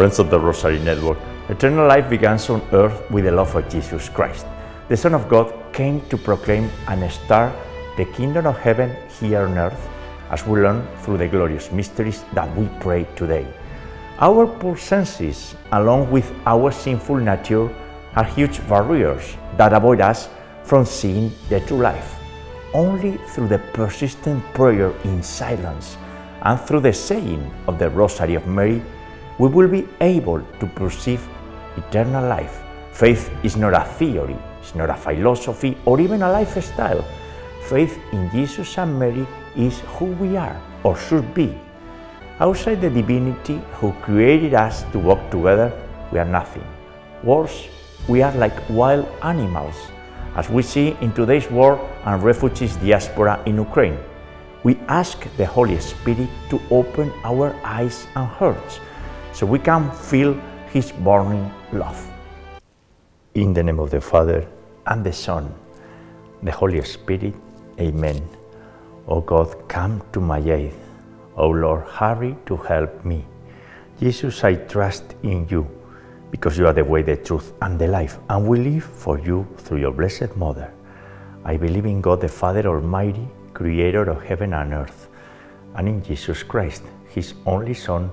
Friends of the Rosary Network, eternal life begins on earth with the love of Jesus Christ. The Son of God came to proclaim and start the kingdom of heaven here on earth as we learn through the glorious mysteries that we pray today. Our poor senses, along with our sinful nature, are huge barriers that avoid us from seeing the true life. Only through the persistent prayer in silence and through the saying of the Rosary of Mary, we will be able to perceive eternal life. Faith is not a theory, it's not a philosophy or even a lifestyle. Faith in Jesus and Mary is who we are or should be. Outside the divinity who created us to walk together, we are nothing. Worse, we are like wild animals, as we see in today's war and refugees diaspora in Ukraine. We ask the Holy Spirit to open our eyes and hearts so we can feel His burning love. In the name of the Father, and the Son, the Holy Spirit, Amen. O God, come to my aid. O Lord, hurry to help me. Jesus, I trust in you because you are the way, the truth, and the life, and we live for you through your blessed Mother. I believe in God the Father Almighty, creator of heaven and earth, and in Jesus Christ, his only Son,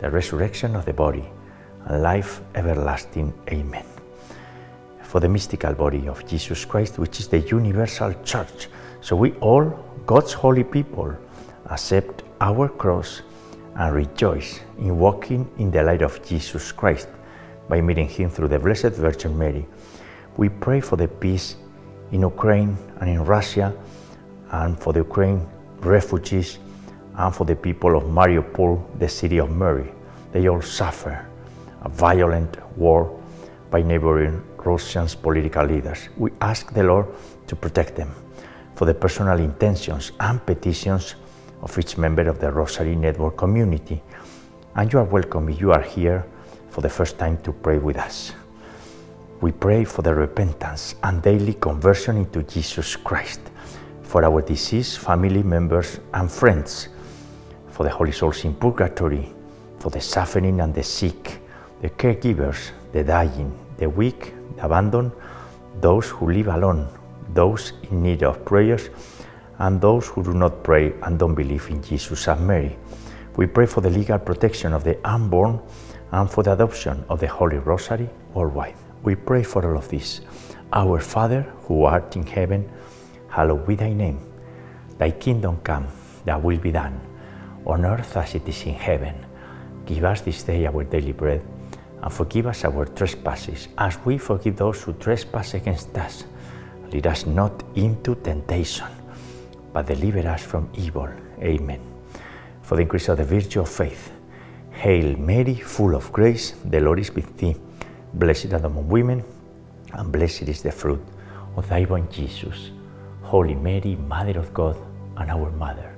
the resurrection of the body, and life everlasting. Amen. For the mystical body of Jesus Christ, which is the universal church, so we all, God's holy people, accept our cross and rejoice in walking in the light of Jesus Christ by meeting Him through the Blessed Virgin Mary. We pray for the peace in Ukraine and in Russia, and for the Ukraine refugees, and for the people of Mariupol, the city of Mary. They all suffer a violent war by neighboring Russia's political leaders. We ask the Lord to protect them for the personal intentions and petitions of each member of the Rosary Network community. And you are welcome if you are here for the first time to pray with us. We pray for the repentance and daily conversion into Jesus Christ, for our deceased family members and friends, for the holy souls in purgatory, for the suffering and the sick, the caregivers, the dying, the weak, the abandoned, those who live alone, those in need of prayers, and those who do not pray and don't believe in Jesus and Mary. We pray for the legal protection of the unborn and for the adoption of the Holy Rosary worldwide. We pray for all of this. Our Father, who art in heaven, hallowed be thy name. Thy kingdom come, thy will be done, on earth as it is in heaven. Give us this day our daily bread, and forgive us our trespasses, as we forgive those who trespass against us. Lead us not into temptation, but deliver us from evil. Amen. For the increase of the virtue of faith. Hail Mary, full of grace, the Lord is with thee. Blessed are the among women, and blessed is the fruit of thy womb, Jesus. Holy Mary, Mother of God, and our Mother,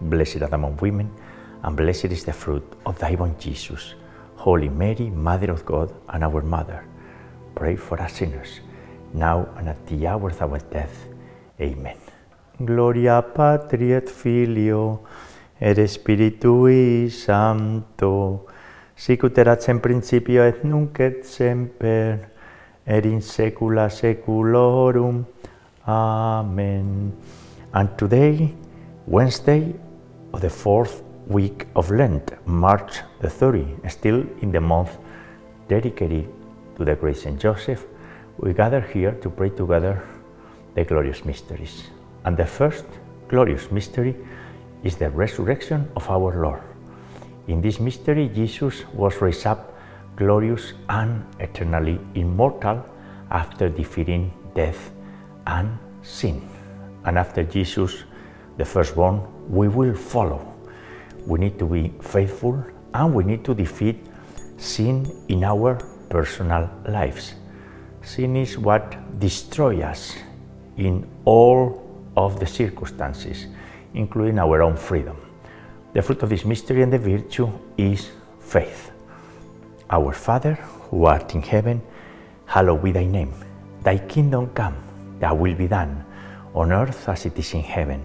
Blessed art among women, and blessed is the fruit of thy womb, Jesus. Holy Mary, Mother of God, and our Mother, pray for us sinners, now and at the hour of our death. Amen. Gloria Patri et Filio et Spiritui Sancto, sic ut erat in principio et nunc et semper, et in saecula saeculorum. Amen. And today, Wednesday of the fourth week of Lent, March the 30, still in the month dedicated to the great Saint Joseph, we gather here to pray together the glorious mysteries. And the first glorious mystery is the resurrection of our Lord. In this mystery, Jesus was raised up glorious and eternally immortal after defeating death and sin. And after Jesus, the firstborn, we will follow. We need to be faithful and we need to defeat sin in our personal lives. Sin is what destroys us in all of the circumstances, including our own freedom. The fruit of this mystery and the virtue is faith. Our Father, who art in heaven, hallowed be thy name. Thy kingdom come, thy will be done, on earth as it is in heaven.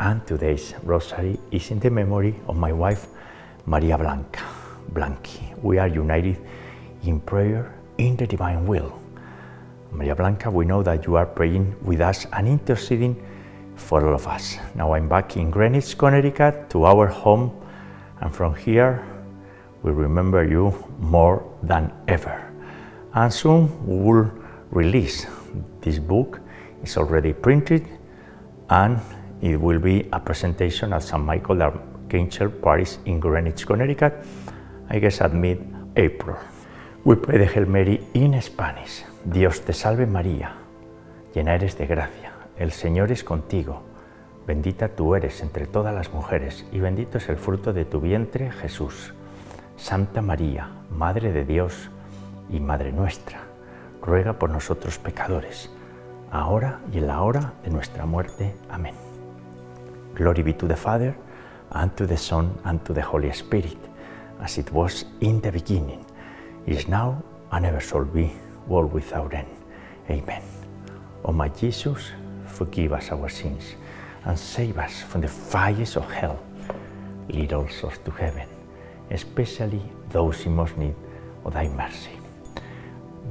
And today's rosary is in the memory of my wife, Maria Blanca Blanqui. We are united in prayer in the divine will. Maria Blanca, we know that you are praying with us and interceding for all of us. Now I'm back in Greenwich, Connecticut, to our home, and from here we remember you more than ever. And soon we will release this book. It's already printed, and it will be a presentation at St. Michael Archangel Parish in Greenwich, Connecticut, I guess at mid-April. We pray the Hail Mary in Spanish. Dios te salve María, llena eres de gracia, el Señor es contigo, bendita tú eres entre todas las mujeres y bendito es el fruto de tu vientre Jesús. Santa María, Madre de Dios y Madre nuestra, ruega por nosotros pecadores, ahora y en la hora de nuestra muerte. Amén. Glory be to the Father, and to the Son, and to the Holy Spirit, as it was in the beginning, is now, and ever shall be, world without end. Amen. O my Jesus, forgive us our sins and save us from the fires of hell. Lead all souls to heaven, especially those in most need of thy mercy.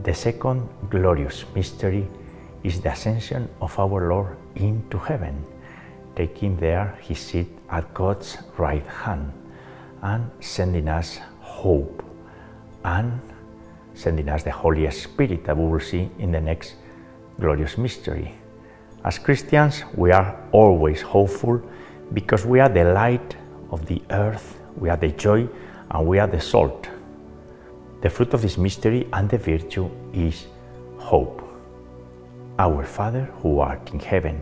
The second glorious mystery is the ascension of our Lord into heaven, taking there his seat at God's right hand and sending us hope and sending us the Holy Spirit that we will see in the next glorious mystery. As Christians, we are always hopeful because we are the light of the earth, we are the joy, and we are the salt. The fruit of this mystery and the virtue is hope. Our Father, who art in heaven,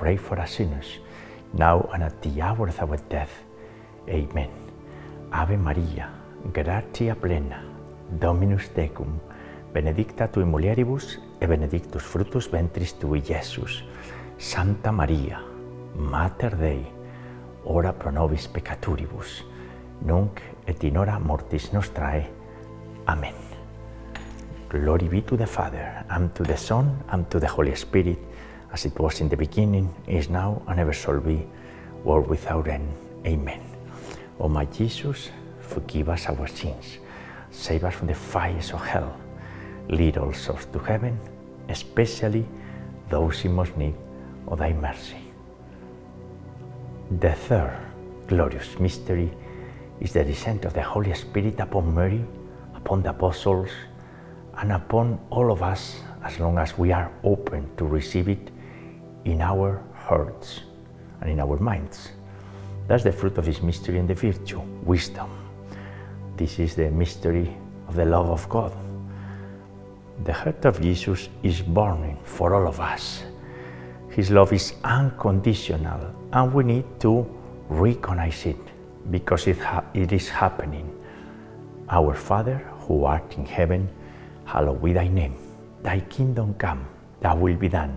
pray for us sinners, now and at the hour of our death. Amen. Ave Maria, gratia plena, Dominus tecum, benedicta tui mulieribus, e benedictus fructus ventris tui, Iesus. Santa Maria, Mater Dei, ora pro nobis peccaturibus, nunc et in hora mortis nostrae. Amen. Glory be to the Father, and to the Son, and to the Holy Spirit, as it was in the beginning, is now, and ever shall be, world without end. Amen. O my Jesus, forgive us our sins, save us from the fires of hell, lead all souls to heaven, especially those in most need of thy mercy. The third glorious mystery is the descent of the Holy Spirit upon Mary, upon the apostles, and upon all of us as long as we are open to receive it in our hearts and in our minds. That's the fruit of this mystery and the virtue, wisdom. This is the mystery of the love of God. The heart of Jesus is burning for all of us. His love is unconditional, and we need to recognize it because it, ha- it is happening. Our Father, who art in heaven, hallowed be thy name. Thy kingdom come, thy will be done,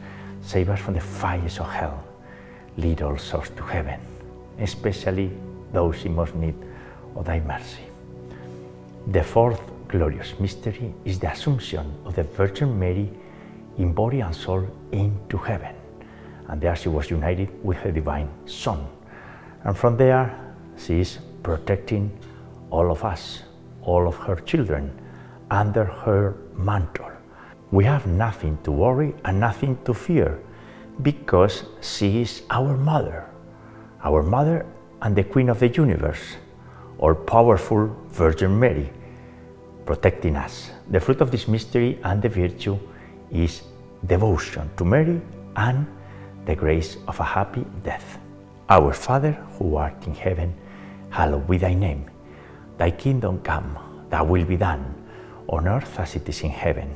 save us from the fires of hell, lead all souls to heaven, especially those in most need of thy mercy. The fourth glorious mystery is the Assumption of the Virgin Mary in body and soul into heaven. And there she was united with her divine Son. And from there, she is protecting all of us, all of her children, under her mantle. We have nothing to worry and nothing to fear because she is our mother, our mother and the Queen of the universe, all powerful Virgin Mary, protecting us. The fruit of this mystery and the virtue is devotion to Mary and the grace of a happy death. Our Father, who art in heaven, hallowed be thy name. Thy kingdom come, thy will be done, on earth as it is in heaven.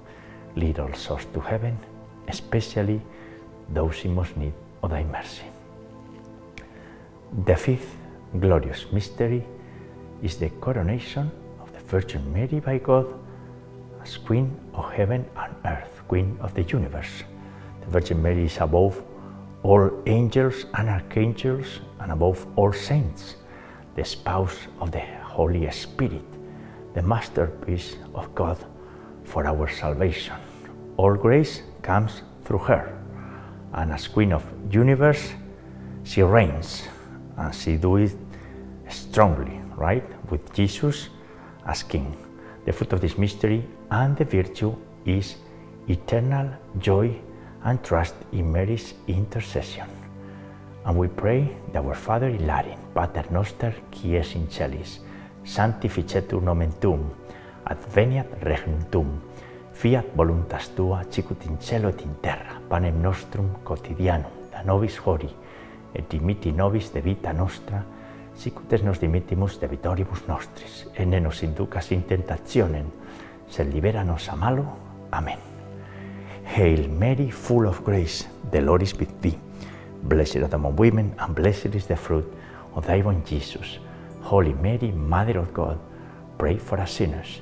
lead all souls to heaven, especially those in most need of thy mercy. The fifth glorious mystery is the coronation of the Virgin Mary by God as Queen of heaven and earth, Queen of the universe. The Virgin Mary is above all angels and archangels and above all saints, the spouse of the Holy Spirit, the masterpiece of God for our salvation. All grace comes through her, and as Queen of universe, she reigns, and she do it strongly, right, with Jesus as King. The fruit of this mystery and the virtue is eternal joy and trust in Mary's intercession. And we pray that our Father in Latin, Pater Noster, qui es in celis, sanctificetur nomen tuum, adveniat regnum tuum, fiat voluntas tua sicut in cielo et in terra, panem nostrum quotidianum da nobis hori, et dimiti nobis de vita nostra, sicut es nos dimittimus debitoribus nostris, et ne nos inducas in tentationem, sed libera nos a malo. Amen. Hail Mary, full of grace, the Lord is with thee. Blessed art among women, and blessed is the fruit of thy womb, Jesus. Holy Mary, Mother of God, pray for us sinners,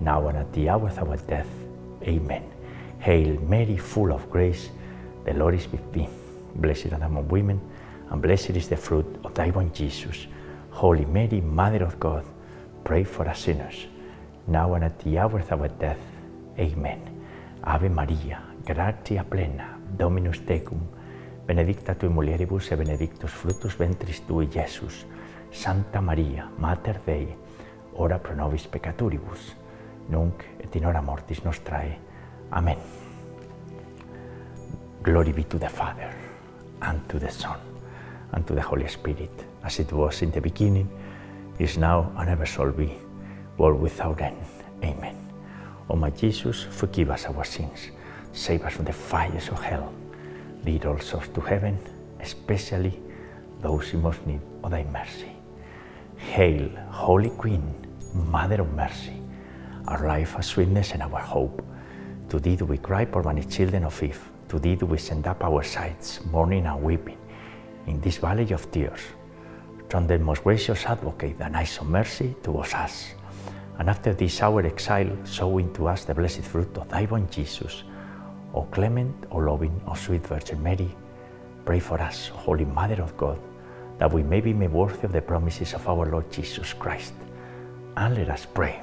now and at the hour of our death. Amen. Hail Mary, full of grace, the Lord is with thee. Blessed art among women, and blessed is the fruit of thy womb, Jesus. Holy Mary, Mother of God, pray for us sinners, now and at the hour of our death. Amen. Ave Maria, gratia plena, Dominus tecum, benedicta tui mulieribus e benedictus fructus ventris tui, Iesus. Santa Maria, Mater Dei, ora pro nobis peccaturibus, nunc et in hora mortis nostrae. Amen. Glory be to the Father, and to the Son, and to the Holy Spirit, as it was in the beginning, is now, and ever shall be, world without end. Amen. O my Jesus, forgive us our sins, save us from the fires of hell, lead all souls to heaven, especially those in most need of thy mercy. Hail, Holy Queen, Mother of Mercy, our life, our sweetness, and our hope. To thee do we cry, poor many children of Eve. To thee do we send up our sighs, mourning and weeping, in this valley of tears. Turn the most gracious advocate, thine eyes of mercy towards us. And after this our exile, show into us the blessed fruit of thy born Jesus. O clement, O loving, O sweet Virgin Mary, pray for us, Holy Mother of God, that we may be made worthy of the promises of our Lord Jesus Christ. And let us pray.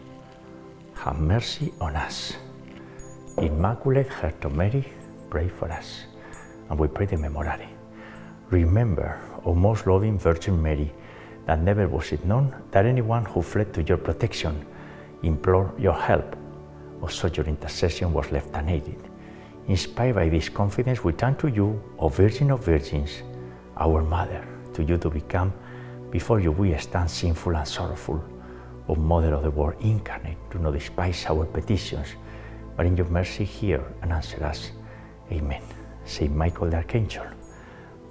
have mercy on us. Immaculate Heart of Mary, pray for us. And we pray the Memorare. Remember, O most loving Virgin Mary, that never was it known that anyone who fled to your protection, implored your help, or sought your intercession was left unaided. Inspired by this confidence, we turn to you, O Virgin of Virgins, our Mother. To you to become, before you we stand sinful and sorrowful. O Mother of the Word incarnate, do not despise our petitions, but in your mercy hear and answer us. Amen. Saint Michael the Archangel,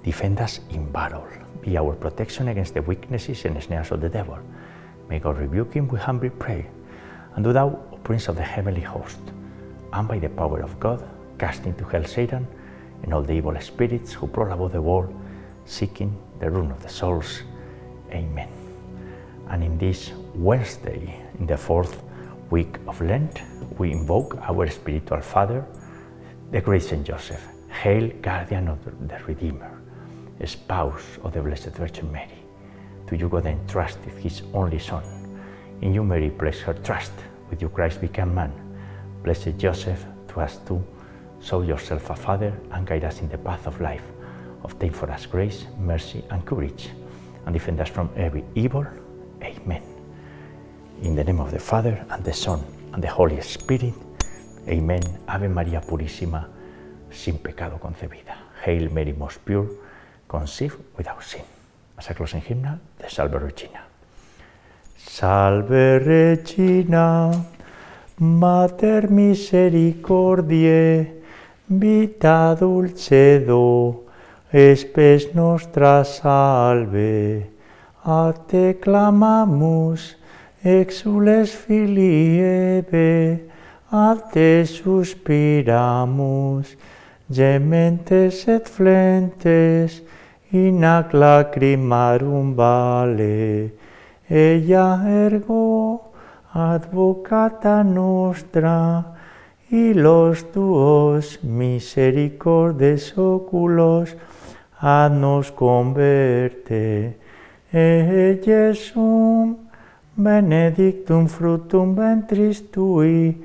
defend us in battle. Be our protection against the weaknesses and snares of the devil. May God rebuke him, we humbly pray. And do thou, O Prince of the heavenly host, and by the power of God, cast into hell Satan and all the evil spirits who prowl about the world, seeking the ruin of the souls. Amen. And in this Wednesday, in the fourth week of Lent, we invoke our spiritual father, the great Saint Joseph. Hail, guardian of the Redeemer, spouse of the Blessed Virgin Mary. To you God entrusted his only Son. In you Mary placed her trust. With you Christ became man. Blessed Joseph, to us too, show yourself a father and guide us in the path of life. Obtain for us grace, mercy, and courage, and defend us from every evil. Amen. In the name of the Father, and the Son, and the Holy Spirit. Amen. Ave María Purísima, sin pecado concebida. Hail Mary, most pure, conceived without sin. As a closing hymnal, the Salve Regina. Salve Regina, Mater misericordiae, vita dulcedo, espes nostra salve. A te clamamus, exules filii Eve, a te suspiramus, gementes et flentes, in ac lacrimarum vale. Ella ergo, advocata nostra, y los tuos misericordes oculos, nos converte. E Jesum, benedictum fructum ventris tui,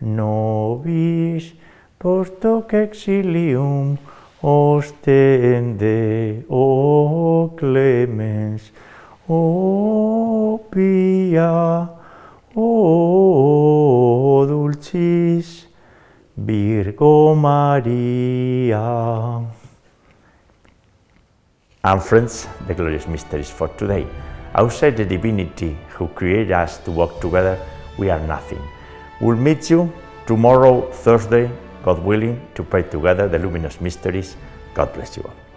nobis post hoc exilium ostende, o clemens, o pia, o dulcis Virgo Maria. And friends, the glorious mysteries for today. Outside the divinity who created us to walk together, we are nothing. We'll meet you tomorrow, Thursday, God willing, to pray together the luminous mysteries. God bless you all.